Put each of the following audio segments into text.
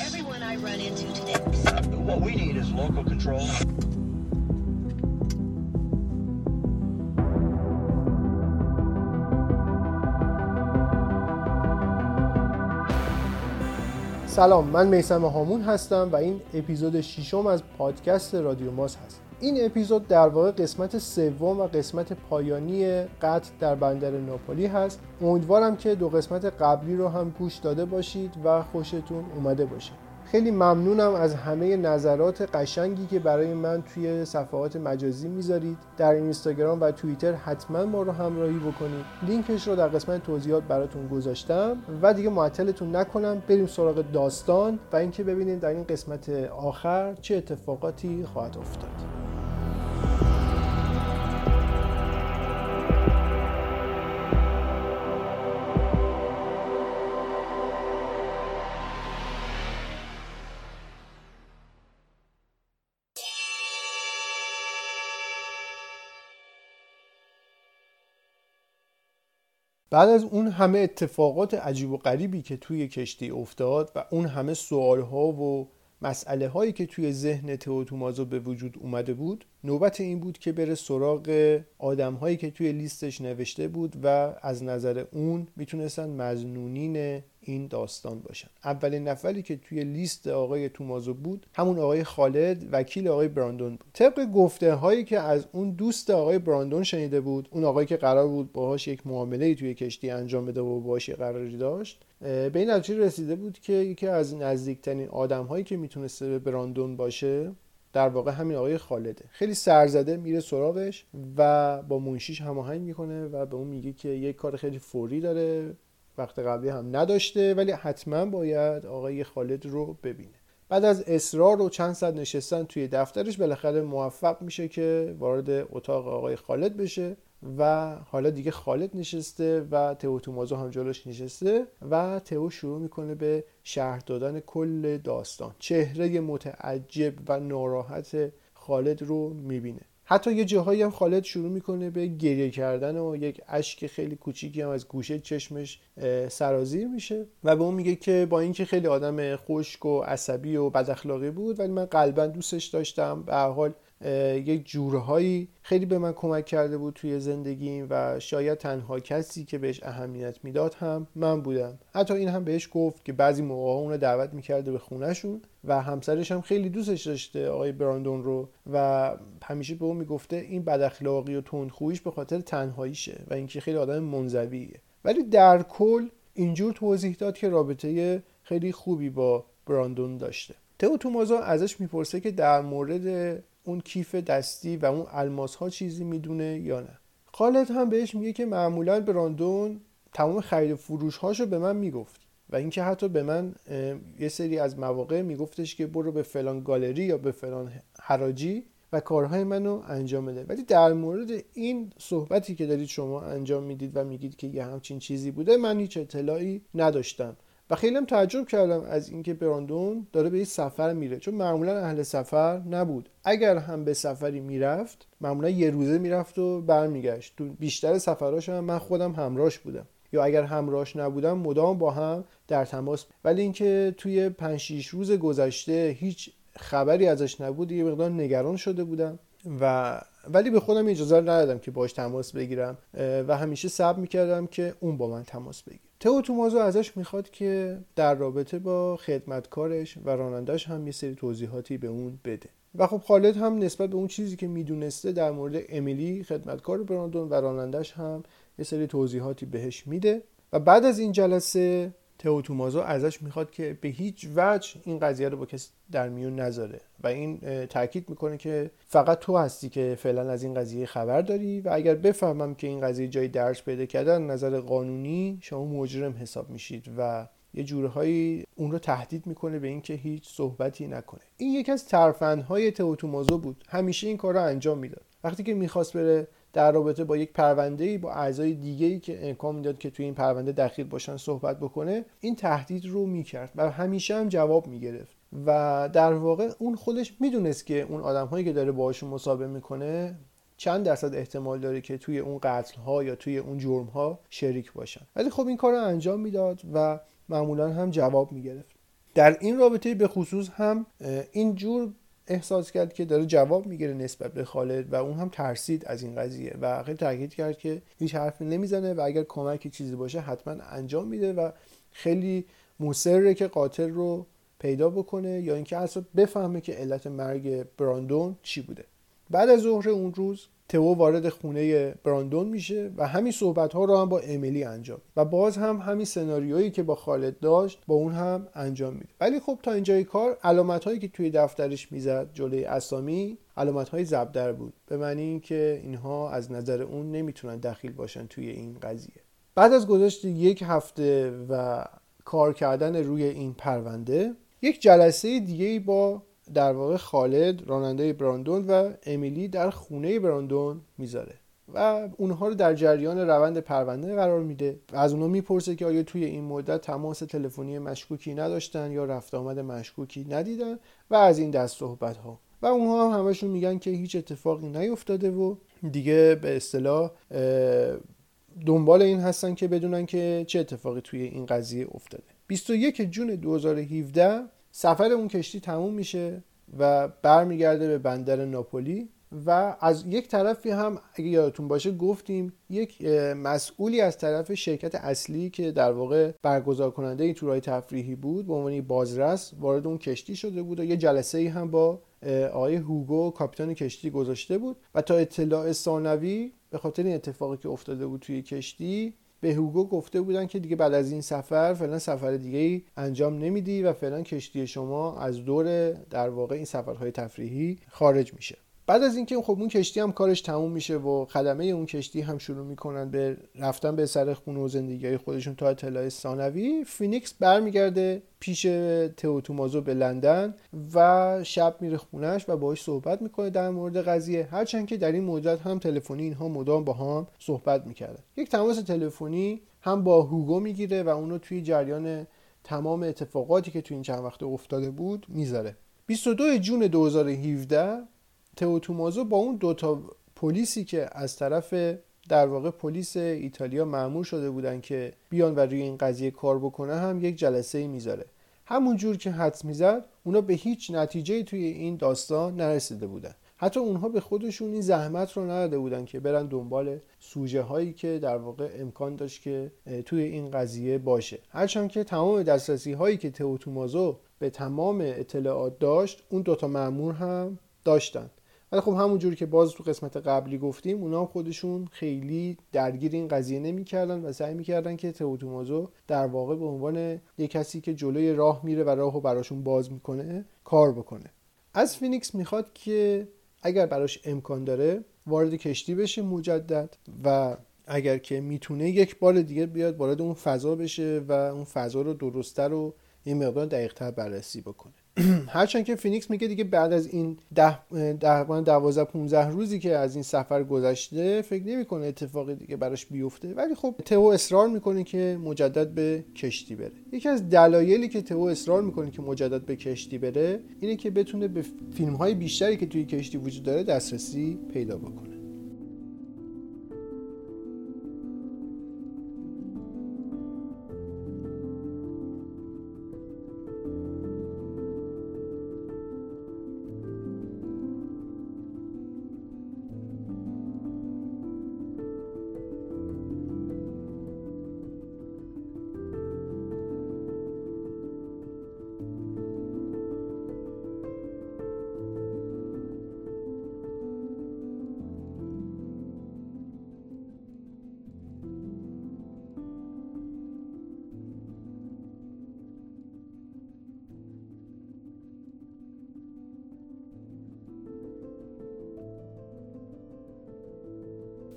Everyone I run into today. What we need is local control. سلام من میسم هامون هستم و این اپیزود ششم از پادکست رادیو ماس هست. این اپیزود در واقع قسمت سوم و قسمت پایانی قطع در بندر ناپولی هست. امیدوارم که دو قسمت قبلی رو هم گوش داده باشید و خوشتون اومده باشه. خیلی ممنونم از همه نظرات قشنگی که برای من توی صفحات مجازی می‌ذارید. در اینستاگرام و توییتر حتما ما رو همراهی بکنید. لینکش رو در قسمت توضیحات براتون گذاشتم. و دیگه معطلتون نکنم بریم سراغ داستان و اینکه ببینیم در این قسمت آخر چه اتفاقاتی خواهد افتاد. بعد از اون همه اتفاقات عجیب و غریبی که توی کشتی افتاد و اون همه سوال ها و مسئله هایی که توی ذهن تومازو به وجود اومده بود نوبت این بود که بره سراغ آدم هایی که توی لیستش نوشته بود و از نظر اون می‌تونستن مزنونین این داستان باشن. اولین نفری که توی لیست آقای تومازو بود همون آقای خالد وکیل آقای براندون بود. طبق گفته هایی که از اون دوست آقای براندون شنیده بود اون آقایی که قرار بود باهاش یک معامله توی کشتی انجام بده و باهاش قراری داشت به این نتیجه رسیده بود که یکی از نزدیکترین آدم هایی که می‌تونسته به براندون باشه در واقع همین آقای خالده. خیلی سرزده میره سراغش و با منشیش هماهنگ می‌کنه و به اون میگه که یک کار خیلی فوری داره وقت قبلی هم نداشته ولی حتما باید آقای خالد رو ببینه. بعد از اصرار و چند ساعت نشستن توی دفترش بالاخره موفق میشه که وارد اتاق آقای خالد بشه. و حالا دیگه خالد نشسته و تئو تومازو هم جلوش نشسته و تئو شروع می‌کنه به شرح دادن کل داستان. چهره متعجب و ناراحت خالد رو می‌بینه. حتی یه جاهایی هم خالد شروع می‌کنه به گریه کردن و یک اشک خیلی کوچیکی هم از گوشه چشمش سرازیر میشه و به اون میگه که با اینکه خیلی آدم خشک و عصبی و بد اخلاقی بود ولی من قلبا دوستش داشتم. به حال یک جورهایی خیلی به من کمک کرده بود توی زندگیم و شاید تنها کسی که بهش اهمیت می‌داد هم من بودم. حتی این هم بهش گفت که بعضی موقع اون رو دعوت می‌کرده به خونهشون و همسرش هم خیلی دوستش داشته آقای براندون رو. و همیشه به اون می‌گفته این بد اخلاقی و تندخوییش به خاطر تنهاییشه و اینکه خیلی آدم منزویه. ولی در کل اینجور توضیح داد که رابطه خیلی خوبی با براندون داشته. تو تومازو ازش می‌پرسه که در مورد اون کیف دستی و اون الماس ها چیزی می‌دونه یا نه. خالد هم بهش میگه که معمولا براندون تمام خرید فروش هاشو به من می‌گفت و اینکه حتی به من یه سری از مواقع میگفتش که برو به فلان گالری یا به فلان حراجی و کارهای منو انجام بده. ولی در مورد این صحبتی که دارید شما انجام می‌دید و میگید که یه همچین چیزی بوده من هیچ اطلاعی نداشتم. و خیلی هم تعجب کردم از اینکه براندون داره به این سفر میره. چون معمولا اهل سفر نبود. اگر هم به سفری می‌رفت معمولا یه روزه می‌رفت و برمیگشت. تو بیشتر سفراش هم من خودم همراش بودم. یا اگر همراش نبودم مدام با هم در تماس. ولی اینکه توی 5 6 روز گذشته هیچ خبری ازش نبود یه مقدار نگران شده بودم. و ولی به خودم اجازه ندادم که باش تماس بگیرم. و همیشه صبر می‌کردم که اون با من تماس بگیره. تو تومازو ازش می‌خواد که در رابطه با خدمتکارش و رانندش هم یه سری توضیحاتی به اون بده. و خب خالد هم نسبت به اون چیزی که می‌دونسته در مورد امیلی خدمتکار براندون و رانندش هم یه سری توضیحاتی بهش میده. و بعد از این جلسه تئو تومازو ازش می‌خواد که به هیچ وجه این قضیه رو با کسی در میون نذاره. و این تاکید می‌کنه که فقط تو هستی که فعلا از این قضیه خبر داری و اگر بفهمم که این قضیه جای درس پیدا کردن نظر قانونی شما مجرم حساب میشید و یه جورهایی اون رو تهدید می‌کنه به اینکه هیچ صحبتی نکنه. این یکی از ترفندهای تئو تومازو بود. همیشه این کار رو انجام می‌داد. وقتی که می‌خواست بره در رابطه با یک پرونده با اعضای دیگه ای که امکان می‌داد که توی این پرونده دخیل باشن صحبت بکنه این تهدید رو می‌کرد و همیشه هم جواب می‌گرفت. و در واقع اون خودش می‌دونست که اون آدم هایی که داره باهاشون مسابقه می‌کنه چند درصد احتمال داره که توی اون قتل ها یا توی اون جرم ها شریک باشن. ولی خب این کار رو انجام می‌داد و معمولا هم جواب می‌گرفت. در این رابطه به خصوص هم این جور احساس کرد که داره جواب می‌گیره نسبت به خالد و اون هم ترسید از این قضیه و خیلی تاکید کرد که هیچ حرفی نمی‌زنه و اگر کمکی چیزی باشه حتما انجام میده و خیلی مصره که قاتل رو پیدا بکنه یا اینکه اصلا بفهمه که علت مرگ براندون چی بوده. بعد از ظهر اون روز تو وارد خونه براندون میشه و همین صحبت ها رو هم با امیلی انجام و باز هم همین سناریویی که با خالد داشت با اون هم انجام میده. ولی خب تا اینجای کار علامت هایی که توی دفترش می‌زد جلوی اسامی علامت های زبدر بود. به معنی اینکه اینها از نظر اون نمی‌تونن دخیل باشن توی این قضیه. بعد از گذشت یک هفته و کار کردن روی این پرونده یک جلسه دیگه با در واقع خالد راننده براندون و امیلی در خونه براندون می‌ذاره و اونها رو در جریان روند پرونده قرار میده. و از اونها می‌پرسه که آیا توی این مدت تماس تلفنی مشکوکی نداشتن یا رفت آمد مشکوکی ندیدن و از این دست صحبت ها و اونها هم همشون میگن که هیچ اتفاقی نیفتاده و دیگه به اصطلاح دنبال این هستن که بدونن که چه اتفاقی توی این قضیه افتاده. 21 جون 2017 سفر اون کشتی تموم میشه و برمیگرده به بندر ناپولی و از یک طرفی هم اگه یادتون باشه گفتیم یک مسئولی از طرف شرکت اصلی که در واقع برگزار کننده این تورهای تفریحی بود به عنوان بازرس وارد اون کشتی شده بود و یه جلسه ای هم با آقای هوگو کاپیتان کشتی گذاشته بود و تا اطلاع ثانوی به خاطر این اتفاقی که افتاده بود توی کشتی به هوگو گفته بودن که دیگه بعد از این سفر فعلا سفر دیگه ای انجام نمیدی و فعلا کشتی شما از دور در واقع این سفرهای تفریحی خارج میشه. بعد از اینکه خب اون کشتی هم کارش تموم میشه و خدمه اون کشتی هم شروع می‌کنن به رفتن به سر خونه و زندگی های خودشون تا اطلاع ثانوی فینیکس برمیگرده پیش تومازو به لندن و شب میره خونش و باهاش صحبت می‌کنه در مورد قضیه. هرچند که در این مدت هم تلفنی اینها مدام با هم صحبت می‌کردن. یک تماس تلفنی هم با هوگو می‌گیره و اونو توی جریان تمام اتفاقاتی که توی این چند وقته افتاده بود می‌ذاره. 22 جون 2017 تومازو با اون دوتا پلیسی که از طرف در واقع پلیس ایتالیا معمول شده بودن که بیان و روی این قضیه کار بکنه هم یک جلسه ای می‌ذاره. همون جور که حدس می‌زد اونا به هیچ نتیجه توی این داستان نرسیده بودن. حتی اونها به خودشون این زحمت رو نداده بودن که برن دنبال سوژه هایی که در واقع امکان داشت که توی این قضیه باشه. هرچند که تمام دسترسی هایی که تومازو به تمام اطلاعات داشت اون دوتا معمور هم داشتن. ولی خب همونجوری که باز تو قسمت قبلی گفتیم اونا خودشون خیلی درگیر این قضیه نمی‌کردن و سعی می‌کردن که تومازو در واقع به عنوان یک کسی که جلوی راه میره و راهو براشون باز می‌کنه کار بکنه. از فینیکس می‌خواد که اگر براش امکان داره وارد کشتی بشه مجدد و اگر که می‌تونه یک بار دیگه بیاد وارد اون فضا بشه و اون فضا رو درستتر و یه مقدار دقیقتر بررسی بکنه. هرچند که فینیکس میگه دیگه بعد از این ده دوازده 15 روزی که از این سفر گذشته فکر نمی‌کنه اتفاقی دیگه براش بیفته. ولی خب تو اصرار می‌کنه که مجدد به کشتی بره. یکی از دلایلی که تو اصرار می‌کنه که مجدد به کشتی بره اینه که بتونه به فیلم های بیشتری که توی کشتی وجود داره دسترسی پیدا بکنه.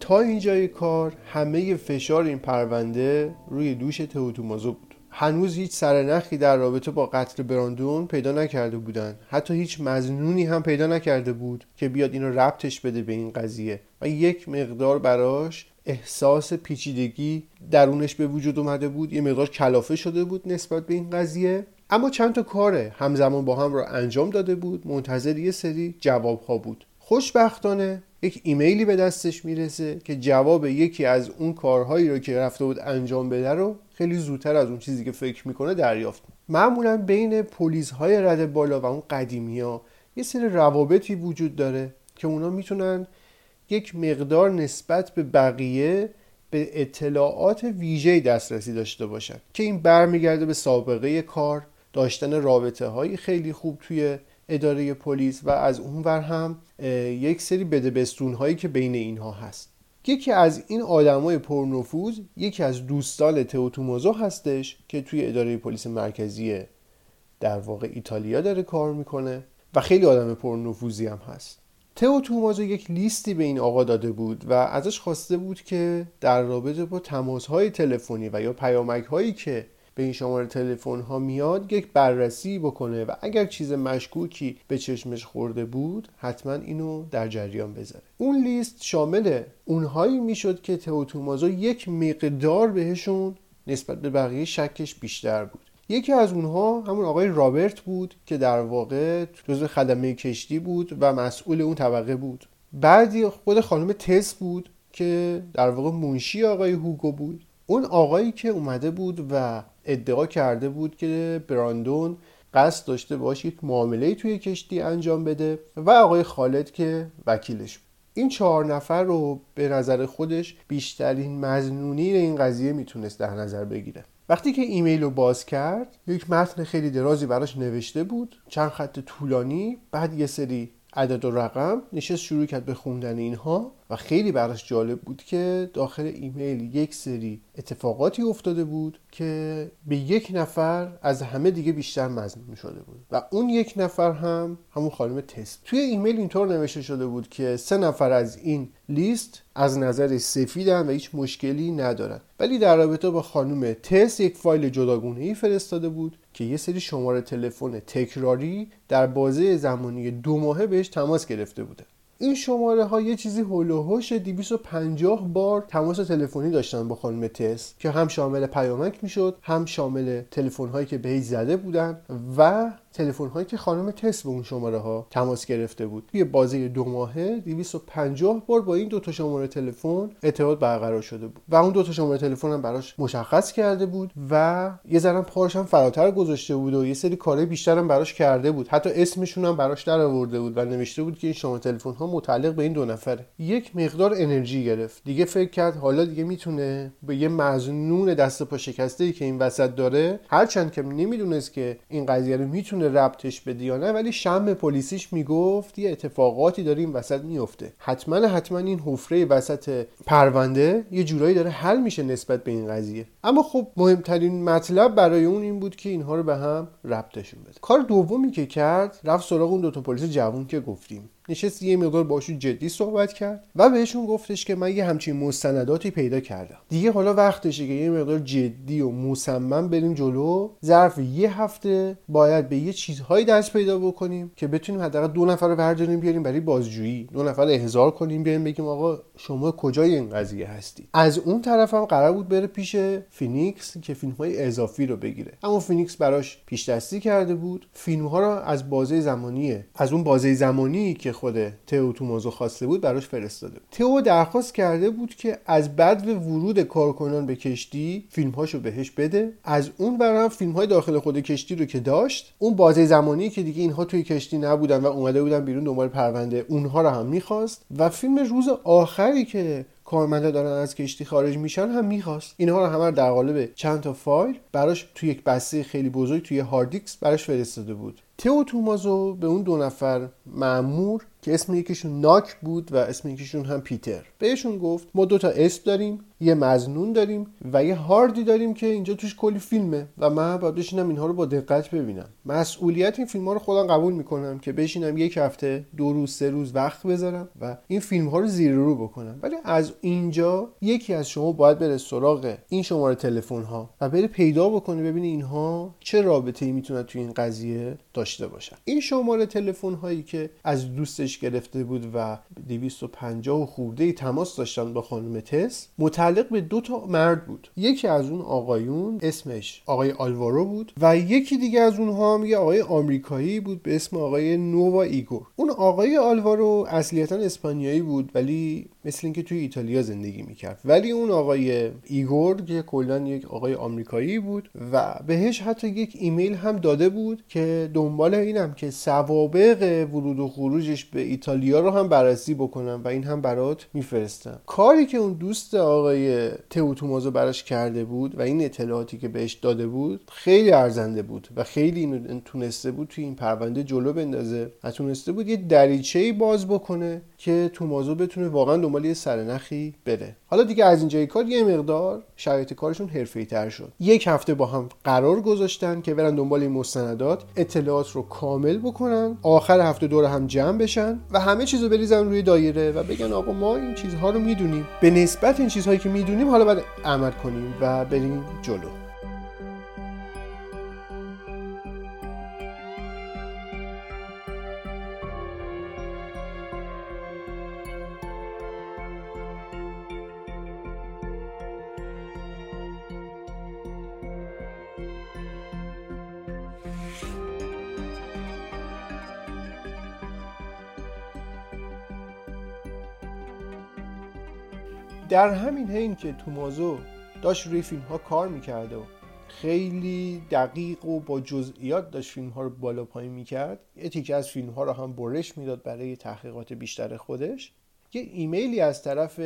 تا اینجای کار همه فشار این پرونده روی دوش توتومازو بود. هنوز هیچ سرنخی در رابطه با قتل براندون پیدا نکرده بودن. حتی هیچ مزنونی هم پیدا نکرده بود که بیاد اینو ربطش بده به این قضیه. و یک مقدار براش احساس پیچیدگی درونش به وجود اومده بود. یه مقدار کلافه شده بود نسبت به این قضیه. اما چند تا کار همزمان با هم رو انجام داده بود. منتظر یه سری جواب ها بود. خوشبختانه یک ایمیلی به دستش می‌رسه که جواب یکی از اون کارهایی رو که رفته بود انجام بده رو خیلی زودتر از اون چیزی که فکر می‌کنه دریافت. معمولا بین پلیس های رد بالا و اون قدیمی ها یه سری روابطی وجود داره که اونا می‌تونن یک مقدار نسبت به بقیه به اطلاعات ویژه دسترسی داشته باشن که این برمیگرده به سابقه کار داشتن رابطه های خیلی خوب توی اداره پلیس و از اون ور هم یک سری بدبستون هایی که بین اینها هست. یکی از این آدمای پرنفوذ یکی از دوستان تئوتوموزو هستش که توی اداره پلیس مرکزی در واقع ایتالیا داره کار می‌کنه و خیلی آدم پرنفوذی هم هست. تئو تومازو یک لیستی به این آقا داده بود و ازش خواسته بود که در رابطه با تماسهای تلفنی و یا پیامک هایی که به این شماره تلفن ها میاد یک بررسی بکنه و اگر چیز مشکوکی به چشمش خورده بود حتما اینو در جریان بذاره. اون لیست شامل اونهایی می‌شد که تومازو یک مقدار بهشون نسبت به بقیه شکش بیشتر بود. یکی از اونها همون آقای رابرت بود که در واقع جزو خدمه کشتی بود و مسئول اون طبقه بود. بعدی خود خانم تس بود که در واقع منشی آقای هوگو بود. اون آقایی که اومده بود و ادعا کرده بود که براندون قصد داشته باش یک معامله توی کشتی انجام بده و آقای خالد که وکیلش بود. این چهار نفر رو به نظر خودش بیشترین مزنونی این قضیه می‌تونست در نظر بگیره. وقتی که ایمیل رو باز کرد یک متن خیلی درازی براش نوشته بود چند خط طولانی بعد یه سری عدد و رقم نشست شروع کرد به خوندن اینها و خیلی براش جالب بود که داخل ایمیل یک سری اتفاقاتی افتاده بود که به یک نفر از همه دیگه بیشتر مزنون شده بود. و اون یک نفر هم همون خانم تس. توی ایمیل اینطور نوشته شده بود که سه نفر از این لیست از نظرم سفیدن و هیچ مشکلی ندارن. ولی در رابطه با خانم تس یک فایل جداگونه ای فرستاده بود که یه سری شماره تلفن تکراری در بازه زمانی دو ماهه بهش تماس گرفته بوده. این شماره ها یه چیزی هلوهوش 250 بار تماس تلفنی داشتن با خانم تس که هم شامل پیامک می‌شد هم شامل تلفن هایی که بهش زده بودن و تلفن هایی که خانم تس به اون شماره ها تماس گرفته بود. توی بازه دو ماهه 250 بار با این دو تا شماره تلفن ارتباط برقرار شده بود. و اون دو تا شماره تلفن هم براش مشخص کرده بود و یه ذره پارش هم فراتر گذاشته بود و یه سری کارهای بیشتر هم براش کرده بود. حتی اسمشون هم براش در آورده بود و نوشته بود که این شماره تلفن ها متعلق به این دو نفره. یک مقدار انرژی گرفت. دیگه فکر کرد حالا دیگه می‌تونه به یه مزنون دست پا شکسته ای که این وسط داره هرچند که نمی‌دونست که این قضیه رو می‌تونه نمی‌تونه ربطش بده یا نه ولی شم پلیسیش می‌گفت یه اتفاقاتی داره این وسط میفته حتما حتما این حفره وسط پرونده یه جورایی داره حل میشه نسبت به این قضیه. اما خب مهمترین مطلب برای اون این بود که اینها رو به هم ربطشون بده. کار دومی که کرد رفت سراغ اون دوتا پلیس جوون که گفتیم. نشست یه مقدار باشون جدی صحبت کرد و بهشون گفتش که من یه همچین مستنداتی پیدا کردم. دیگه حالا وقتشه که یه مقدار جدی و مصمم بریم جلو. ظرف یه هفته باید به یه چیزهایی دست پیدا بکنیم که بتونیم حداقل دو نفر رو برداریم بیاریم برای بازجویی. دو نفر احضار کنیم بیاریم بگیم آقا شما کجای این قضیه هستید؟ از اون طرف هم قرار بود بره پیش فینیکس که فیلم های اضافی رو بگیره. اما فینیکس براش پیش دستی کرده بود. فیلم ها رو از بازه زمانیه از اون بازه زمانی که خود تئو تومازو خواسته بود براش فرستاده بود. تئو درخواست کرده بود که از بعد ورود کارکنان به کشتی فیلمهاشو بهش بده. از اون ورم فیلم های داخل خود کشتی رو که داشت اون بازه زمانی که دیگه اینها توی کشتی نبودن و اومده بودن بیرون دنبال پرونده اونها رو هم می‌خواست. و فیلم روز آخری که کارمندا دارن از کشتی خارج میشن هم می‌خواست. اینها رو همه در قالب چند تا فایل براش توی یک بسته خیلی بزرگ توی هارد دیسک براش فرستاده بود. تئو تومازو به اون دو نفر مأمور که اسم یکیشون ناک بود و اسم یکیشون هم پیتر. بهشون گفت ما دو تا اسم داریم یه مزنون داریم و یه هاردی داریم که اینجا توش کلی فیلمه و من باید بشینم اینها رو با دقت ببینم. مسئولیت این فیلم ها رو خودم قبول می‌کنم که بشینم یک هفته دو روز سه روز وقت بذارم و این فیلم ها رو زیر رو بکنم. ولی از اینجا یکی از شما باید بره سراغ این شماره تلفن ها و بره پیدا بکنه ببینه اینها چه رابطه ای می‌تونن توی این قضیه داشته باشن. این شماره تلفن هایی که از دوستش گرفته بود و 250 خرده ای تماس داشتن با خانم تس متعلق به دو تا مرد بود. یکی از اون آقایون اسمش آقای آلوارو بود و یکی دیگه از اونها هم یه آقای آمریکایی بود به اسم آقای نووا ایگور. اون آقای آلوارو اصلیتا اسپانیایی بود ولی مثل اینکه توی ایتالیا زندگی می‌کرد. ولی اون آقای ایگور که کلا یک آقای آمریکایی بود و بهش حتی یک ایمیل هم داده بود که دنبال اینم که سوابق ورود و خروجش به ایتالیا رو هم بررسی بکنم و این هم برات میفرستم. کاری که اون دوست آقای تومازو براش کرده بود و این اطلاعاتی که بهش داده بود خیلی ارزنده بود و خیلی اینو تونسته بود توی این پرونده جلو بندازه و تونسته بود یه دریچه باز بکنه که تومازو بتونه واقعا دنبال یه سرنخی بره. حالا دیگه از اینجای کار یه مقدار شرایط کارشون حرفه‌ای تر شد. یک هفته با هم قرار گذاشتن که برن دنبال این مستندات اطلاعات رو کامل بکنن آخر هفته دور هم جمع بشن و همه چیزو بریزن روی دایره و بگن آقا ما این چیزها رو می‌دونیم. به نسبت این چیزهایی که می‌دونیم حالا باید عمل کنیم و بریم جلو. در همین حین که تومازو داشت روی فیلم ها کار می‌کرده و خیلی دقیق و با جزئیات داشت فیلم ها رو بالا پایین می‌کرد یه تیکه از فیلم ها رو هم برش می‌داد برای تحقیقات بیشتر خودش. یه ایمیلی از طرف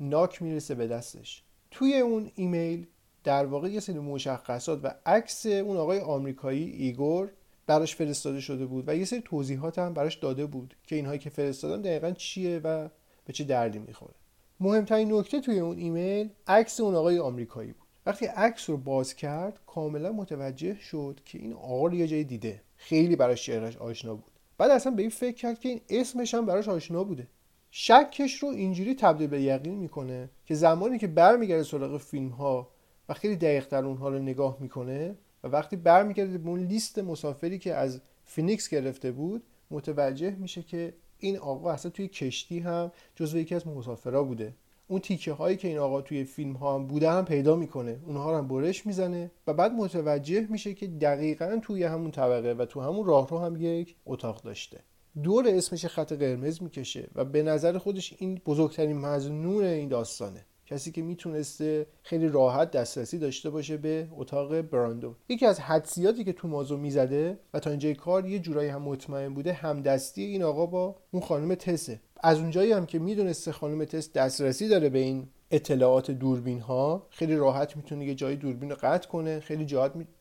ناک می‌رسه به دستش. توی اون ایمیل در واقع یه سری مشخصات و عکس اون آقای آمریکایی ایگور براش فرستاده شده بود و یه سری توضیحات هم براش داده بود که اینهایی که فرستادن دقیقا چیه و به چه دردی می‌خوره. مهمترین نکته توی اون ایمیل عکس اون آقای آمریکایی بود. وقتی عکس رو باز کرد کاملا متوجه شد که این آقا رو یه جای دیده. خیلی براش چهرش آشنا بود. بعد اصلا به این فکر کرد که این اسمش هم براش آشنا بوده. شکش رو اینجوری تبدیل به یقین می‌کنه که زمانی که برمیگرده سراغ فیلم ها و خیلی دقیق تر اونها رو نگاه می‌کنه و وقتی برمیگرده به اون لیست مسافری که از فینیکس گرفته بود متوجه میشه که این آقا اصلا توی کشتی هم جزو یکی از مسافرا بوده. اون تیکه هایی که این آقا توی فیلم ها هم بوده هم پیدا می‌کنه. اونها رو هم برش می‌زنه و بعد متوجه میشه که دقیقا توی همون طبقه و تو همون راهرو هم یک اتاق داشته. دور اسمش خط قرمز می‌کشه و به نظر خودش این بزرگترین مزنون این داستانه. کسی که می‌تونسته خیلی راحت دسترسی داشته باشه به اتاق براندون یکی از حدسیاتی که تو مازو می‌زده و تا اینجای کار یه جورایی هم مطمئن بوده همدستی این آقا با اون خانم تسه از اونجایی هم که می‌دونسته خانم تس دسترسی داره به این اطلاعات دوربین ها خیلی راحت می‌تونه یه جایی دوربین رو قطع کنه خیلی.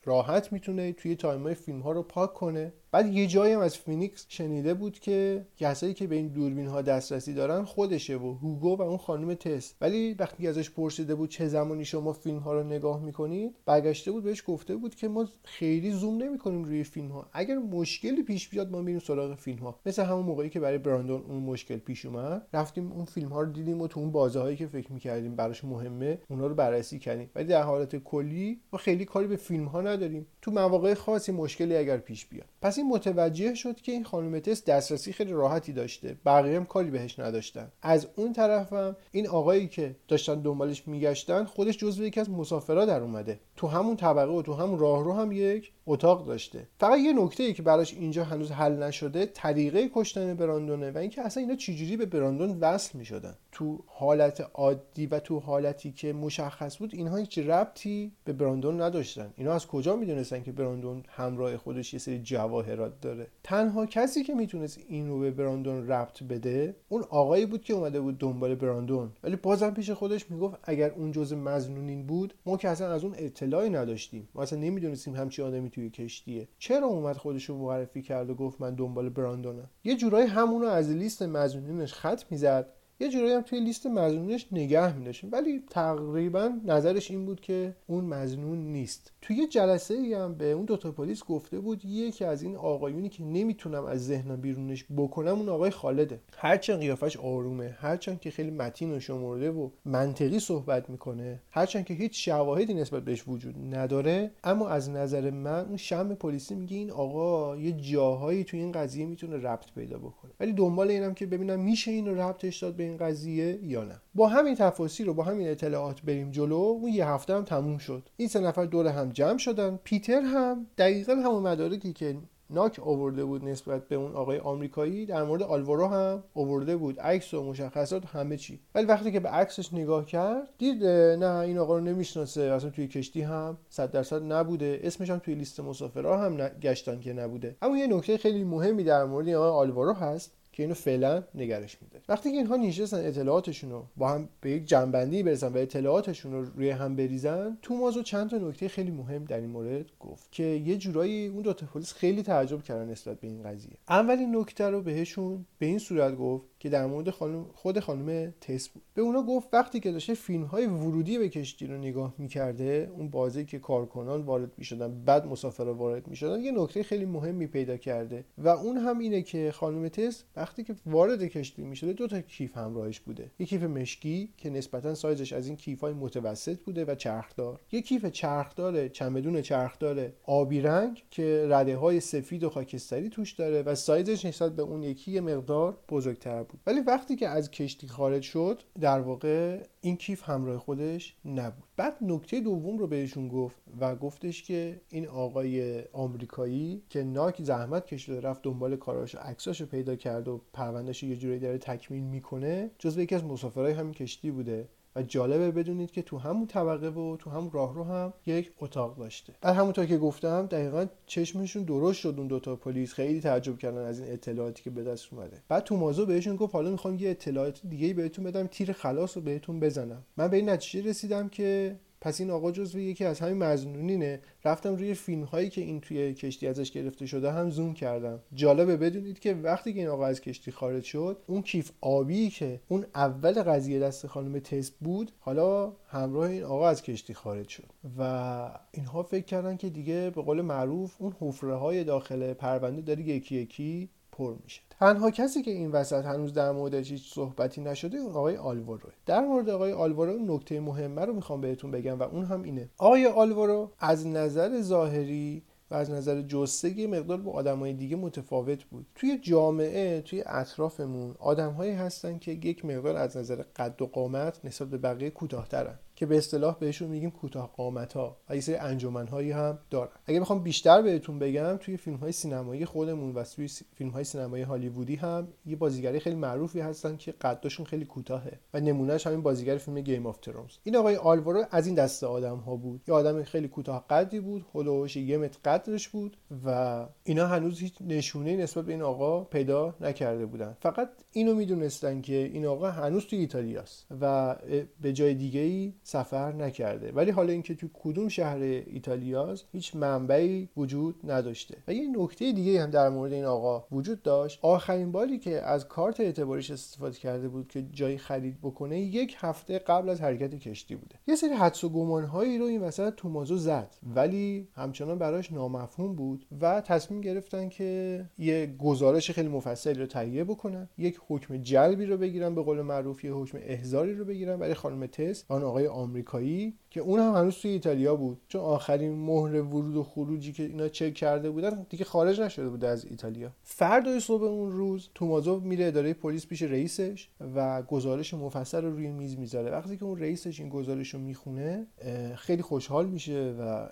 راحت می‌تونه توی time های فیلم ها رو پاک کنه بعد یه جایی هم از فینیکس شنیده بود که کسایی که به این دوربین ها دسترسی دارن خودشه و هوگو و اون خانم تس ولی وقتی ازش پرسیده بود چه زمانی شما فیلم ها رو نگاه می‌کنید برگشته بود بهش گفته بود که ما خیلی زوم نمی‌کنیم روی فیلم ها اگر مشکلی پیش بیاد ما میریم سراغ فیلم ها مثل همون موقعی که برای براندون اون مشکل پیش اومد رفتیم اون فیلم ها رو دیدیم و تو اون بازه هایی که فکر می‌کردیم براش مهمه اونا رو بررسی کردیم. ولی در حالت کلی ما خیلی کاری به فیلم ها نداریم. تو مواقع خاصی مشکلی اگر پیش بیاد. پس این متوجه شد که این خانم تس دسترسی خیلی راحتی داشته. بقیه هم کاری بهش نداشتن. از اون طرفم این آقایی که داشتن دنبالش میگشتن خودش جزو یکی از مسافرها در اومده. تو همون طبقه و تو همون راهرو هم یک اتاق داشته. فقط یه نکته ای که براش اینجا هنوز حل نشده طریقه کشتن براندونه و اینکه اصلا اینا چجوری به براندون وصل می‌شدن. تو حالت عادی و تو حالتی که مشخص بود اینها هیچ ربطی به براندون نداشتن. اینا از کجا می‌دونستن که براندون همراه خودش یه سری جواهرات داره؟ تنها کسی که می‌تونست این رو به براندون ربط بده اون آقایی بود که اومده بود دنبال براندون. ولی بازم پیش خودش می‌گفت اگر اون جزء مزنونین بود ما که اصلا از اون اطلاعی نداشتیم. ما اصلا نمی‌دونستیم همچی آدمی توی کشتیه. چرا اومد خودش رو معرفی کرد و گفت من دنبال براندونم؟ یه جورایی همونو از لیست مزنونینش خط می‌زد. یه جورایی هم توی لیست مزنونش نگه میداشتیم. ولی تقریبا نظرش این بود که اون مزنون نیست. توی جلسه ای هم به اون دوتا پلیس گفته بود یکی از این آقایونی که نمی‌تونم از ذهنم بیرونش بکنم اون آقای خالده. هرچند قیافش آرومه هرچند که خیلی متین و شمرده و منطقی صحبت می‌کنه هرچند که هیچ شواهدی نسبت بهش وجود نداره اما از نظر من اون شم پلیسی میگه این آقا یه جاهایی توی این قضیه می‌تونه ربط پیدا بکنه. ولی دنبال اینم که ببینم میشه اینو ربطش داد به این قضیه یا نه. با همین تفاصیل رو با همین اطلاعات بریم جلو اون یه هفته هم تموم شد. این سه نفر دور هم جمع شدن. پیتر هم دقیقا همون مدارکی که ناک آورده بود نسبت به اون آقای آمریکایی در مورد آلوارو هم آورده بود. عکس و مشخصات همه چی. ولی وقتی که به عکسش نگاه کرد دید نه این آقا رو نمی‌شناسه. اصلا توی کشتی هم 100 درصد نبوده. اسمش هم توی لیست مسافرها هم گشتن که نبوده. اما یه نکته خیلی مهمی در مورد آقای آلوارو هست. که اینو فعلا نگرش میده وقتی که اینها نشستن اطلاعاتشون رو با هم به یک جنبندی برسن و اطلاعاتشون رو روی هم بریزن توماز و چند تا نکته خیلی مهم در این مورد گفت که یه جورایی اون دو پلیس خیلی تعجب کردن نسبت به این قضیه. اولین نکته رو بهشون به این صورت گفت که در مورد خانم خود خانم تس بود. به اونا گفت وقتی که داشته فیلم های ورودی به کشتی رو نگاه می‌کرده اون بازی که کارکنان وارد می‌شدن بعد مسافرها وارد می‌شدن یه نکته خیلی مهمی پیدا کرده. و اون هم اینه که خانم تس وقتی که وارد کشتی می‌شده دو تا کیف همراهش بوده. یه کیف مشکی که نسبتا سایزش از این کیف های متوسط بوده و چرخدار. یه کیف چرخدار چمدون چرخدار آبی رنگ که رده های سفید و خاکستری توش داره و سایزش نسبت به اون یکی یه مقدار بزرگتر بود ولی وقتی که از کشتی خارج شد در واقع این کیف همراه خودش نبود. بعد نکته دوم رو بهشون گفت و گفتش که این آقای آمریکایی که ناک زحمت کشیده رفت دنبال کاراش و عکساشو پیدا کرد و پروندهش یه جوری داره تکمیل می‌کنه جزو یکی از مسافرهای همین کشتی بوده. و جالبه بدونید که تو همون طبقه و تو همون راهرو هم یک اتاق داشته. بعد همونطور که گفتم دقیقا چشمشون درست شد اون دوتا پلیس. خیلی تعجب کردن از این اطلاعاتی که به دست اومده. بعد تو موضوع بهشون گفت حالا می‌خوام یه اطلاعات دیگه بهتون بدم تیر خلاص رو بهتون بزنم. من به این نتیجه رسیدم که پس این آقا جزو یکی از همین مزنونینه رفتم روی فیلم هایی که این توی کشتی ازش گرفته شده هم زوم کردم. جالبه بدونید که وقتی که این آقا از کشتی خارج شد اون کیف آبی که اون اول قضیه دست خانم تست بود حالا همراه این آقا از کشتی خارج شد. و اینها فکر کردن که دیگه به قول معروف اون حفره های داخل پرونده داره یکی یکی پر میشه. تنها کسی که این وسط هنوز در موردش هیچ صحبتی نشده اون آقای آلوارو. در مورد آقای آلوارو نکته مهمه رو می‌خوام بهتون بگم و اون هم اینه. آقای آلوارو از نظر ظاهری و از نظر جسته مقدار با آدمای دیگه متفاوت بود. توی جامعه توی اطرافمون آدمهایی هستن که یک مقدار از نظر قد و قامت نسبت به بقیه کوتاهترن. که به اصطلاح بهشون میگیم کوتاه قامت ها و یه سری انجمن هایی هم دارن. اگه بخوام بیشتر بهتون بگم توی فیلم های سینمایی خودمون و توی فیلم های سینمایی هالیوودی هم یه بازیگری خیلی معروفی هستن که قدشون خیلی کوتاهه و نمونهش همین بازیگر فیلم گیم آف ترونز این آقای آلوارو از این دسته آدم ها بود. یه آدم خیلی کوتاه قدی بود حول و حوش یه متر قدش بود و اینا هنوز هیچ نشونه نسبت به این آقا پیدا نکرده بودن. فقط اینو می‌دونستن که این آقا هنوز توی ایتالیاست و به جای دیگه ای سفر نکرده. ولی حالا اینکه تو کدوم شهر ایتالیاست هیچ منبعی وجود نداشته. و یه نکته دیگه هم در مورد این آقا وجود داشت. آخرین باری که از کارت اعتباریش استفاده کرده بود که جایی خرید بکنه یک هفته قبل از حرکت کشتی بوده. یه سری حدس و گمانهایی رو این وسط تومازو زد. ولی همچنان براش نامفهوم بود و تصمیم گرفتن که یه گزارش خیلی مفصلی رو تهیه بکنن. یک حکم جلبی رو بگیرن به قول معروف یه حکم احضاری رو بگیرن. برای خانم تس آن آقای آمریکایی که اون هم هنوز توی ایتالیا بود. چون آخرین مهر ورود و خروجی که اینا چک کرده بودن دیگه خارج نشده بوده از ایتالیا. فردای صبح اون روز تومازو میره اداره پلیس پیش رئیسش و گزارش مفصل رو روی میز می‌ذاره. وقتی که اون رئیسش این گزارش رو می‌خونه خیلی خوشحال میشه و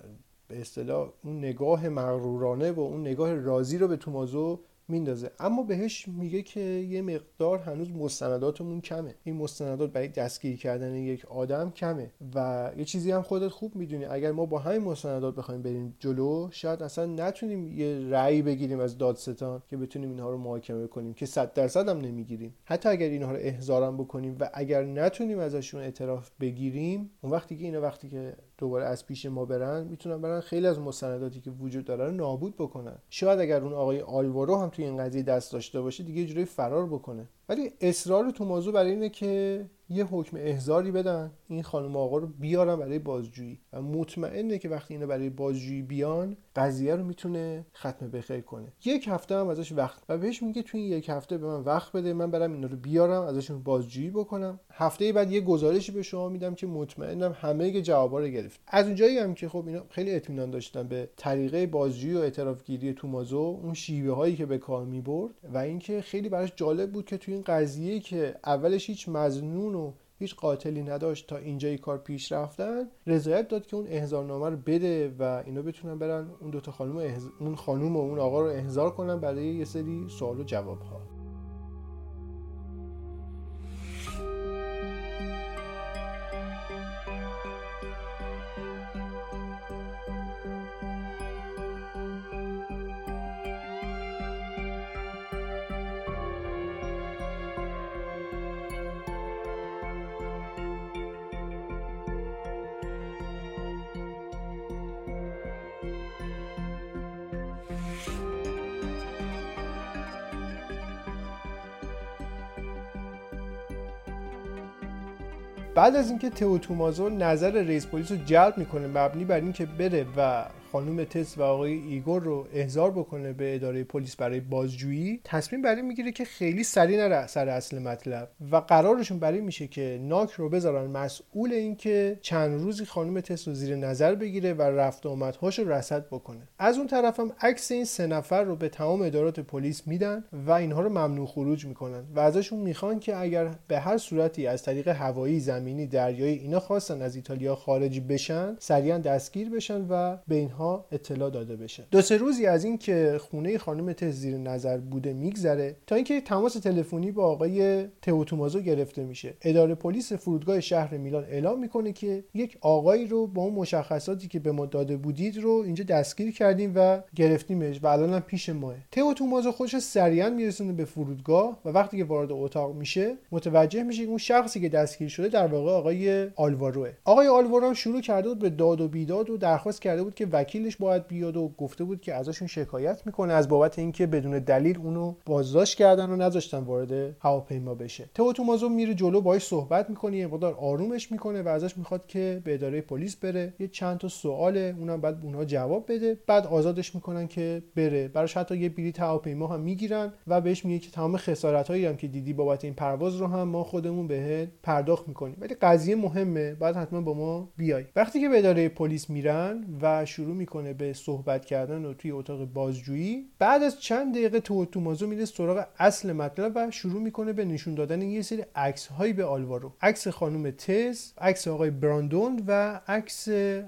به اصطلاح اون نگاه مغرورانه و اون نگاه راضی رو به تومازو میندازه. اما بهش میگه که یه مقدار هنوز مستنداتمون کمه. این مستندات برای دستگیر کردن یک آدم کمه و یه چیزی هم خودت خوب می‌دونی. اگر ما با همین مستندات بخوایم بریم جلو شاید اصلا نتونیم یه رأی بگیریم از دادستان که بتونیم اینها رو محاکمه کنیم که صد درصد هم نمی‌گیریم. حتی اگر اینها رو احضارم بکنیم و اگر نتونیم ازشون اعتراف بگیریم اون وقتی که اینا وقتی که دوباره از پیش ما برن می‌تونن برن خیلی از مستنداتی که وجود داره رو نابود بکنن. شاید اگر اون آقای آلوارو هم توی این قضیه دست داشته باشه دیگه جوری فرار بکنه. ولی اصرار تو موضوع برای اینه که یه حکم احضاری بدن. این خانم آقا رو بیارم برای بازجویی. و مطمئنه که وقتی اینو برای بازجویی بیان قضیه رو می‌تونه ختم بخیر کنه. یک هفته هم ازش وقت. و بهش میگه توی این یک هفته به من وقت بده من برم اینا رو بیارم ازشون بازجویی بکنم. هفته بعد یه گزارشی به شما میدم که مطمئنم همه جوابا رو گرفت. از اونجایی هم که خب اینا خیلی اطمینان داشتن به طریقه بازجویی و اعترافگیری تومازو اون شیوه هایی که به کار می‌برد و اینکه خیلی براش جالب بود که توی این قضیه که اولش هیچ مزنون و هیچ قاتلی نداشت تا اینجای کار پیش رفتن. رضایت داد که اون احضارنامه رو بده و اینا بتونن برن اون دوتا خانم احز... اون خانم و اون آقا رو احضار کنن برای یه سری سوال و جواب ها بعد از اینکه تئو تومازو نظر رئیس پلیس رو جلب می‌کنه مبنی بر اینکه بره و خانم تس و آقای ایگور رو احضار بکنه به اداره پلیس برای بازجویی تصمیم بر این می‌گیره که خیلی سری نره سر اصل مطلب و قرارشون بر این میشه که ناک رو بذارن مسئول اینکه چند روزی خانم تس رو زیر نظر بگیره و رفت و آمدهاش رو رصد بکنه. از اون طرف هم عکس این سه نفر رو به تمام ادارات پلیس میدن و اینها رو ممنوع خروج می‌کنن و ازشون می‌خوان که اگر به هر صورتی از طریق هوایی زمینی دریایی اینا خواستن از ایتالیا خارج بشن سریعا دستگیر بشن و به اینها اطلاع داده بشه. دو سه روزی از این که خونه خانم تز زیر نظر بوده میگذره تا اینکه تماس تلفنی با آقای تومازو گرفته میشه. اداره پلیس فرودگاه شهر میلان اعلام می‌کنه که یک آقایی رو با اون مشخصاتی که به ما داده بودید رو اینجا دستگیر کردیم و گرفتیمش و الان هم پیش ماه. تومازو خودش سریعا میرسونه به فرودگاه و وقتی که وارد اتاق میشه متوجه میشه اون شخصی که دستگیر شده در واقع آقای آلواروه آقای آلوارو شروع کرده بود به داد و بیداد و درخواست کرده بود که وکیلش باید بیاد و گفته بود که ازشون شکایت می‌کنه از بابت اینکه بدون دلیل اونو بازداشت کردن و نذاشتن وارد هواپیما بشه. تو تومازو میره جلو باهاش صحبت می‌کنه یه مقدار آرومش می‌کنه و ازش می‌خواد که به اداره پلیس بره. یه چند تا سواله اونم بعد اونها جواب بده. بعد آزادش می‌کنن که بره. براش حتی یه بلیط هواپیما هم می‌گیرن و بهش میگه که تمام خسارت هایی هم که دیدی بابت این پرواز رو هم ما خودمون بهت پرداخت می‌کنیم. ولی قضیه مهمه بعد حتما با ما بیای. وقتی که به اداره پلیس میرن و شروع می‌کنه به صحبت کردن و توی اتاق بازجویی. بعد از چند دقیقه تو تومازو میره سراغ اصل مطلب و شروع می‌کنه به نشون دادن یه سری عکس هایی به آلوارو. عکس خانم تز عکس آقای براندون و عکس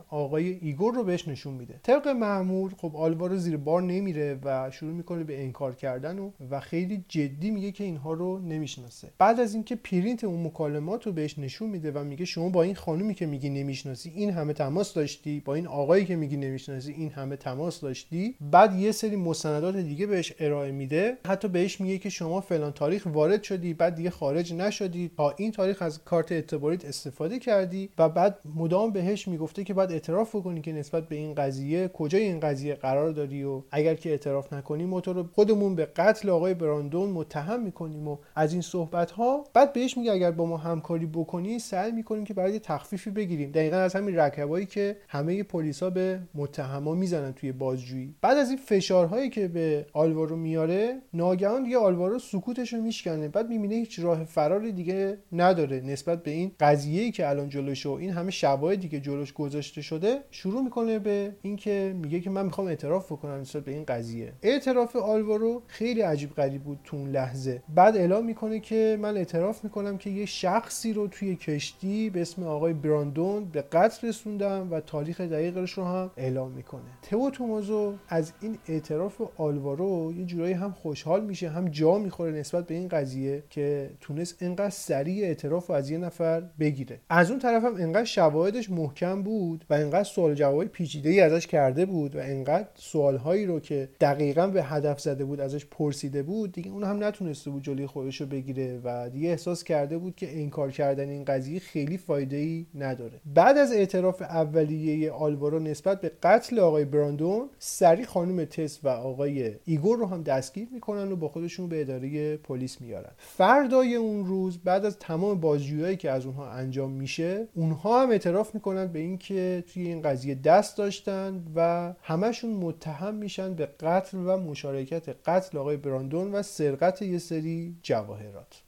آقای ایگور رو بهش نشون میده. طبق معمول خب آلوارو زیر بار نمیره و شروع می‌کنه به انکار کردن و و خیلی جدی میگه که اینها رو نمی‌شناسه. بعد از اینکه پرینت اون مکالمات رو بهش نشون میده و میگه شما با این خانومی که میگی نمی‌شناسی این همه تماس داشتی با این آقایی که میگی نمی‌شناسی این همه تماس داشتی. بعد یه سری مستندات دیگه بهش ارائه میده. حتی بهش میگه که شما فلان تاریخ وارد شدی بعد دیگه خارج نشدی. تا این تاریخ از کارت اعتباریت استفاده کردی و بعد مدام بهش می‌گفته که باید اعتراف بکنی که نسبت به این قضیه کجای این قضیه قرار داری و اگر که اعتراف نکنی ما تو رو خودمون به قتل آقای براندون متهم می‌کنیم و از این صحبت ها بعد بهش میگه اگر با ما همکاری بکنی سعی می‌کنیم که برای تخفیفی بگیریم. دقیقا از همین رکبایی که همه پلیسا به متهما می‌زنن توی بازجویی. بعد از این فشارهایی که به آلوارو میاره ناگهان دیگه آلوارو سکوتش رو میشکنه. بعد می‌بینه هیچ راه فراری دیگه نداره نسبت به این قضیه که الان جلوش و این همه شواهدی که جلوش گذاشته شده شروع می‌کنه به اینکه میگه که من می‌خوام اعتراف بکنم نسبت به این قضیه. اعتراف آلوارو خیلی عجیب غریب بود تو اون لحظه. بعد اعلام می‌کنه که من اعتراف می‌کنم که یه شخصی رو توی کشتی به اسم آقای براندون به قتل رسوندم و تاریخ دقیقش رو هم اعلام می‌کنه. تو تومازو از این اعتراف آلوارو یه جورایی هم خوشحال میشه هم جا می‌خوره نسبت به این قضیه که تونست انقدر سریع اعتراف رو از یه نفر بگیره. از اون طرف هم انقدر شواهدش محکم بود و انقدر سوال جواب پیچیده ای ازش کرده بود و انقدر سوالهایی رو که دقیقا به هدف زده بود ازش پرسیده بود دیگه اون هم نتونسته بود جلوی خودش رو بگیره و دیگه احساس کرده بود که انکار کردن این قضیه خیلی فایده ای نداره. بعد از اعتراف اولیه آلوارو نسبت به قتل آقای براندون سریع خانم تس و آقای ایگور رو هم دستگیر می‌کنن و با خودشون به اداره پلیس میارن. فردای اون روز بعد از تمام بازجویی که از اونها انجام میشه اونها هم اعتراف می‌کنن به اینکه توی این قضیه دست داشتن و همشون متهم میشن به قتل و مشارکت قتل آقای براندون و سرقت یه سری جواهرات.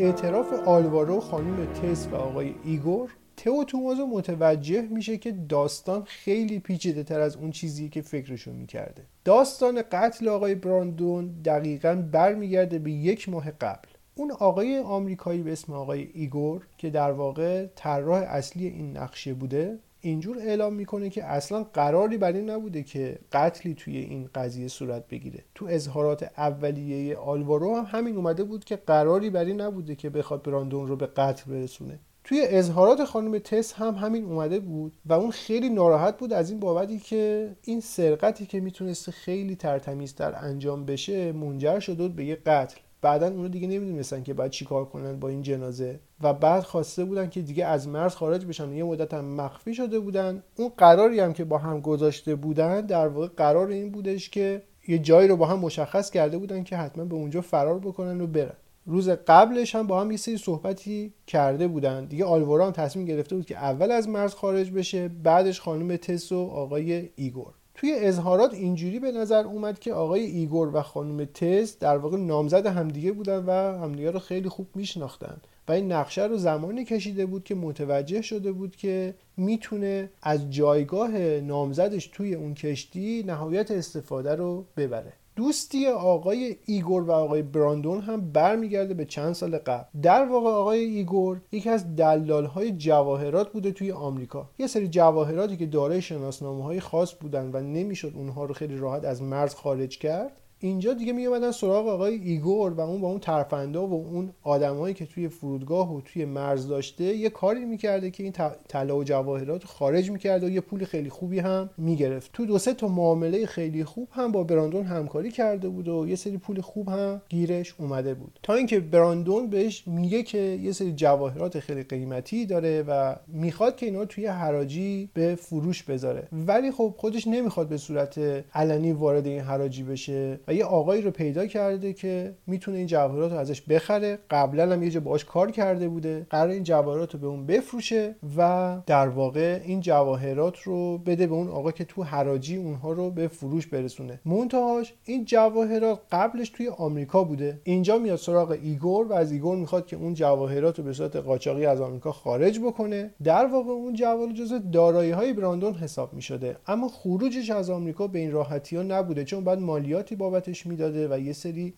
اعتراف آلوارو خانم تس و آقای ایگور تئو تومازو متوجه میشه که داستان خیلی پیچیده تر از اون چیزی که فکرشو می‌کرده. داستان قتل آقای براندون دقیقا برمیگرده به یک ماه قبل. اون آقای آمریکایی به اسم آقای ایگور که در واقع طراح اصلی این نقشه بوده اینجور اعلام می‌کنه که اصلا قراری بر این نبوده که قتلی توی این قضیه صورت بگیره. تو اظهارات اولیه آلوارو هم همین اومده بود که قراری بر این نبوده که بخواد براندون رو به قتل برسونه. توی اظهارات خانم تس هم همین اومده بود و اون خیلی ناراحت بود از این بابتی که این سرقتی که می‌تونسته خیلی ترتمیزتر انجام بشه منجر شده بود به یه قتل. بعدا اونو دیگه نمی‌دونستن که بعد چیکار کنن با این جنازه. و بعد خواسته بودن که دیگه از مرز خارج بشن. یه مدت هم مخفی شده بودن. اون قراری هم که با هم گذاشته بودن در واقع قرار این بودش که یه جایی رو با هم مشخص کرده بودن که حتما به اونجا فرار بکنن و برن. روز قبلش هم با هم یه سری صحبتی کرده بودن. دیگه آلوارو هم تصمیم گرفته بود که اول از مرز خارج بشه بعدش خانم تس و آقای ایگور. توی اظهارات اینجوری به نظر اومد که آقای ایگور و خانم تس در واقع نامزد همدیگه بودن و همدیگه رو خیلی خوب میشناختن. و این نقشه رو زمانی کشیده بود که متوجه شده بود که می‌تونه از جایگاه نامزدش توی اون کشتی نهایت استفاده رو ببره. دوستی آقای ایگور و آقای براندون هم برمیگرده به چند سال قبل. در واقع آقای ایگور یکی از دلال های جواهرات بوده توی آمریکا. یه سری جواهراتی که دارای شناسنامه های خاص بودن و نمی‌شد اونها رو خیلی راحت از مرز خارج کرد اینجا دیگه می اومدن سراغ آقای ایگور و اون با اون ترفندا و اون آدمایی که توی فرودگاه و توی مرز داشته یه کاری می‌کرده که این طلا و جواهرات خارج می‌کرده و یه پول خیلی خوبی هم می‌گرفت. تو دو سه تا معامله خیلی خوب هم با براندون همکاری کرده بود و یه سری پول خوب هم گیرش اومده بود. تا اینکه براندون بهش میگه که یه سری جواهرات خیلی قیمتی داره و می‌خواد که اینا توی حراجی به فروش بذاره. ولی خب خودش نمی‌خواد به صورت علنی وارد این حراجی بشه یه آقایی رو پیدا کرده که می‌تونه این جواهرات رو ازش بخره. قبلا هم یه جا باهاش کار کرده بوده. قرار این جواهرات رو به اون بفروشه و در واقع این جواهرات رو بده به اون آقا که تو حراجی اونها رو به فروش برسونه. منتهاش این جواهرات قبلش توی آمریکا بوده. اینجا میاد سراغ ایگور و از ایگور می‌خواد که اون جواهرات رو به صورت قاچاقی از آمریکا خارج بکنه. در واقع اون جواهرات جزو دارایی های براندون حساب می‌شده. اما خروجش از آمریکا به این راحتی ها نبوده چون باید مالیاتی بابت بابتش می‌داده و یه سری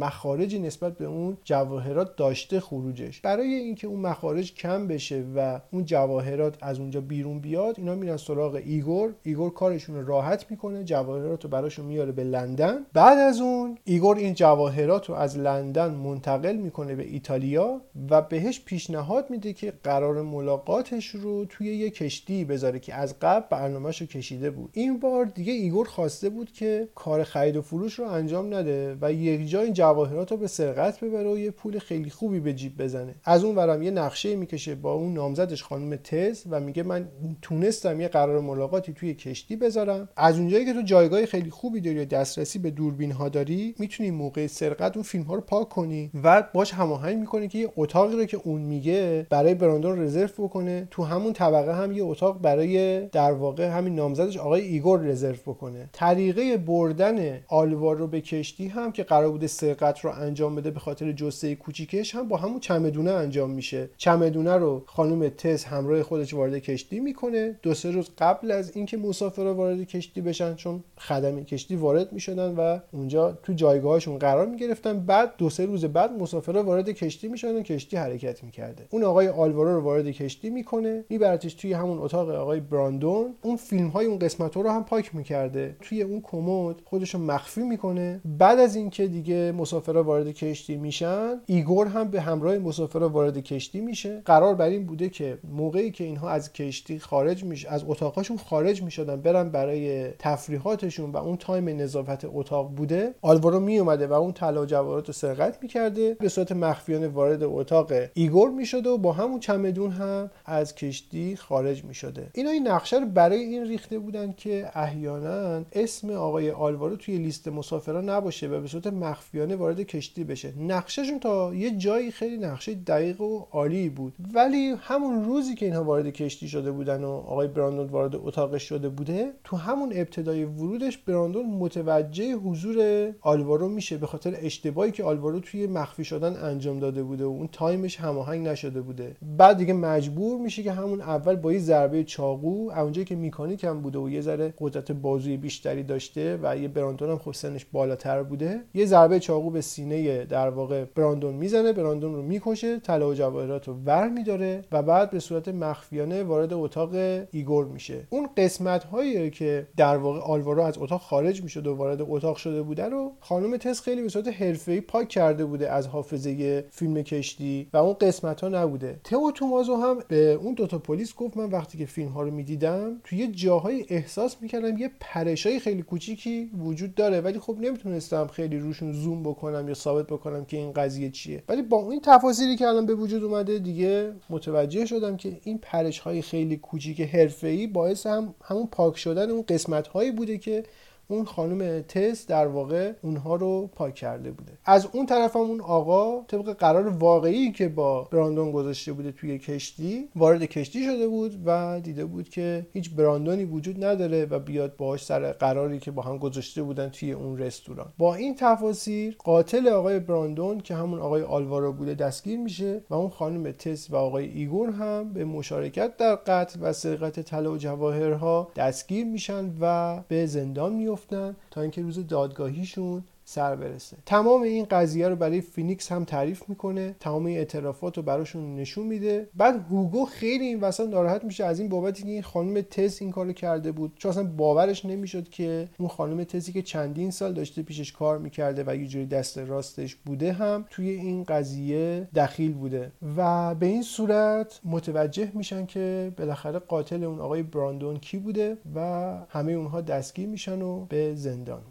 مخارجی نسبت به اون جواهرات داشته خروجش. برای اینکه اون مخارج کم بشه و اون جواهرات از اونجا بیرون بیاد اینا میرن سراغ ایگور. ایگور کارشون راحت می‌کنه جواهرات رو براشون میاره به لندن. بعد از اون ایگور این جواهرات رو از لندن منتقل می‌کنه به ایتالیا و بهش پیشنهاد میده که قرار ملاقاتش رو توی یه کشتی بذاره که از قبل برنامهش رو کشیده بود. این بار دیگه ایگور خواسته بود که کار خرید و فروش رو انجام نده و یک جا این جواهرات رو به سرقت ببره و یه پول خیلی خوبی به جیب بزنه. از اون ورم یه نقشه می‌کشه با اون نامزدش خانم تس و میگه من تونستم یه قرار ملاقاتی توی کشتی بذارم. از اونجایی که تو جایگاه خیلی خوبی داری و دسترسی به دوربین ها داری می‌تونی موقع سرقت اون فیلم ها رو پاک کنی و باش هماهنگ می‌کنی که یه اتاقی رو که اون میگه برای براندون رزرو بکنه. تو همون طبقه هم یه اتاق برای در واقع همین نامزدش آقای ایگور رزرو بکنه. طریقه بردن آلوارو رو به کشتی هم که قرار بوده سرقت رو انجام بده به خاطر جثه کوچیکش هم با همون چمدونه انجام میشه. چمدونه رو خانم تس همراه خودش وارد کشتی می‌کنه. دو سه روز قبل از اینکه مسافرا وارد کشتی بشن چون خدمه کشتی وارد می‌شدن و اونجا تو جایگاهشون قرار می‌گرفتن. بعد دو سه روز بعد مسافرا وارد کشتی می‌شدن کشتی حرکت می‌کرده. اون آقای آلوارو رو وارد کشتی می‌کنه. میبرتش توی همون اتاق آقای براندون. اون فیلم های اون قسمت رو هم پاک می‌کرده. توی اون کمد خودش مخفی می‌کنه. بعد از اینکه دیگه مسافرها وارد کشتی میشن ایگور هم به همراه مسافرها وارد کشتی میشه. قرار بر این بوده که موقعی که اینها از کشتی خارج میشه از اتاقاشون خارج می‌شدن برن برای تفریحاتشون و اون تایم نظافت اتاق بوده آلوارو میومده و اون طلا و رو سرقت می‌کرده. به صورت مخفیانه وارد اتاق ایگور می‌شده و با همون چمدون هم از کشتی خارج می‌شده. اینا این نقشه رو برای این ریخته بودن که احیانا اسم آقای آلوارو توی لیست مسافران نباشه و به صورت مخفیانه وارد کشتی بشه. نقشهشون تا یه جایی خیلی نقشه دقیق و عالی بود. ولی همون روزی که اینها وارد کشتی شده بودن و آقای براندون وارد اتاقش شده بوده تو همون ابتدای ورودش براندون متوجه حضور آلوارو میشه به خاطر اشتباهی که آلوارو توی مخفی شدن انجام داده بوده و اون تایمش هماهنگ نشده بوده. بعد دیگه مجبور میشه که همون اول با یه ضربه چاقو اونجایی که میکانیک هم بوده و یه ذره قدرت بازوی بیشتری داشته و یه براندون هم خب سنش بالاتر بوده یه ضربه چاقو به سینه در واقع براندون می‌زنه براندون رو می‌کشه طلا و جواهرات رو ور میداره و بعد به صورت مخفیانه وارد اتاق ایگور میشه. اون قسمت هایی که در واقع آلوارو از اتاق خارج می‌شد و وارد اتاق شده بوده رو خانم تس خیلی به صورت حرفه‌ای پاک کرده بوده از حافظه فیلم کشتی و اون قسمت ها نبوده. تو تومازو هم به اون دوتا پلیس گفت من وقتی که فیلم ها رو می‌دیدم توی یه جاهای احساس می‌کردم یه پرشای خیلی کوچیکی وجود داره ولی خب نمی‌تونستم خیلی روشون زوم بکنم یا ثابت بکنم که این قضیه چیه. ولی با این تفاصیلی که الان به وجود اومده دیگه متوجه شدم که این پرش های خیلی کوچیک حرفه‌ای باعث هم همون پاک شدن اون قسمت هایی بوده که اون خانم تس در واقع اونها رو پاک کرده بوده. از اون طرف هم اون آقا طبق قرار واقعی که با براندون گذاشته بوده توی کشتی وارد کشتی شده بود و دیده بود که هیچ براندونی وجود نداره و بیاد باهاش سر قراری که با هم گذاشته بودن توی اون رستوران. با این تفاصیل قاتل آقای براندون که همون آقای آلوارو بوده دستگیر میشه و اون خانم تس و آقای ایگور هم به مشارکت در قتل و سرقت طلا و جواهرها دستگیر میشن و به زندان میفتن تا اینکه روز دادگاهیشون سر برسه. تمام این قضیه رو برای فینیکس هم تعریف می‌کنه. تمام این اعترافات رو براشون نشون میده. بعد هوگو خیلی این وسط ناراحت میشه از این بابتی که این خانم تس این کارو کرده بود. چون اصلا باورش نمی‌شد که اون خانم تسی که چندین سال داشته پیشش کار می‌کرده و یه جوری دست راستش بوده هم توی این قضیه دخیل بوده. و به این صورت متوجه میشن که بالاخره قاتل اون آقای براندون کی بوده و همه اونها دستگیر میشن و به زندان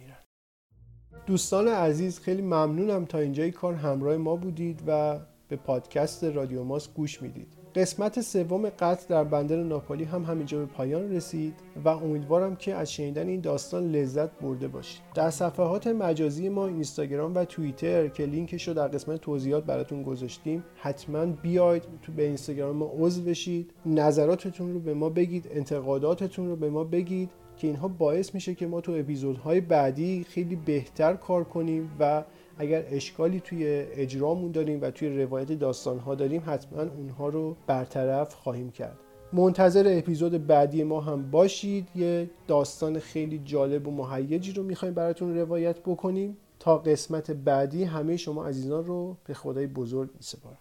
دوستان عزیز خیلی ممنونم تا اینجای کار همراه ما بودید و به پادکست رادیو ماس گوش می‌دید. قسمت سوم قتل در بندر ناپالی هم همینجا به پایان رسید و امیدوارم که از شنیدن این داستان لذت برده باشید. در صفحات مجازی ما اینستاگرام و توییتر که لینکش رو در قسمت توضیحات براتون گذاشتیم حتما بیاید تو به اینستاگرام ما عضو بشید. نظراتتون رو به ما بگید انتقاداتتون رو به ما بگید. که اینها باعث میشه که ما تو اپیزودهای بعدی خیلی بهتر کار کنیم و اگر اشکالی توی اجرامون داریم و توی روایت داستانها داریم حتما اونها رو برطرف خواهیم کرد. منتظر اپیزود بعدی ما هم باشید. یه داستان خیلی جالب و مهیجی رو می‌خوایم براتون روایت بکنیم. تا قسمت بعدی همه شما عزیزان رو به خدای بزرگ میسپارم.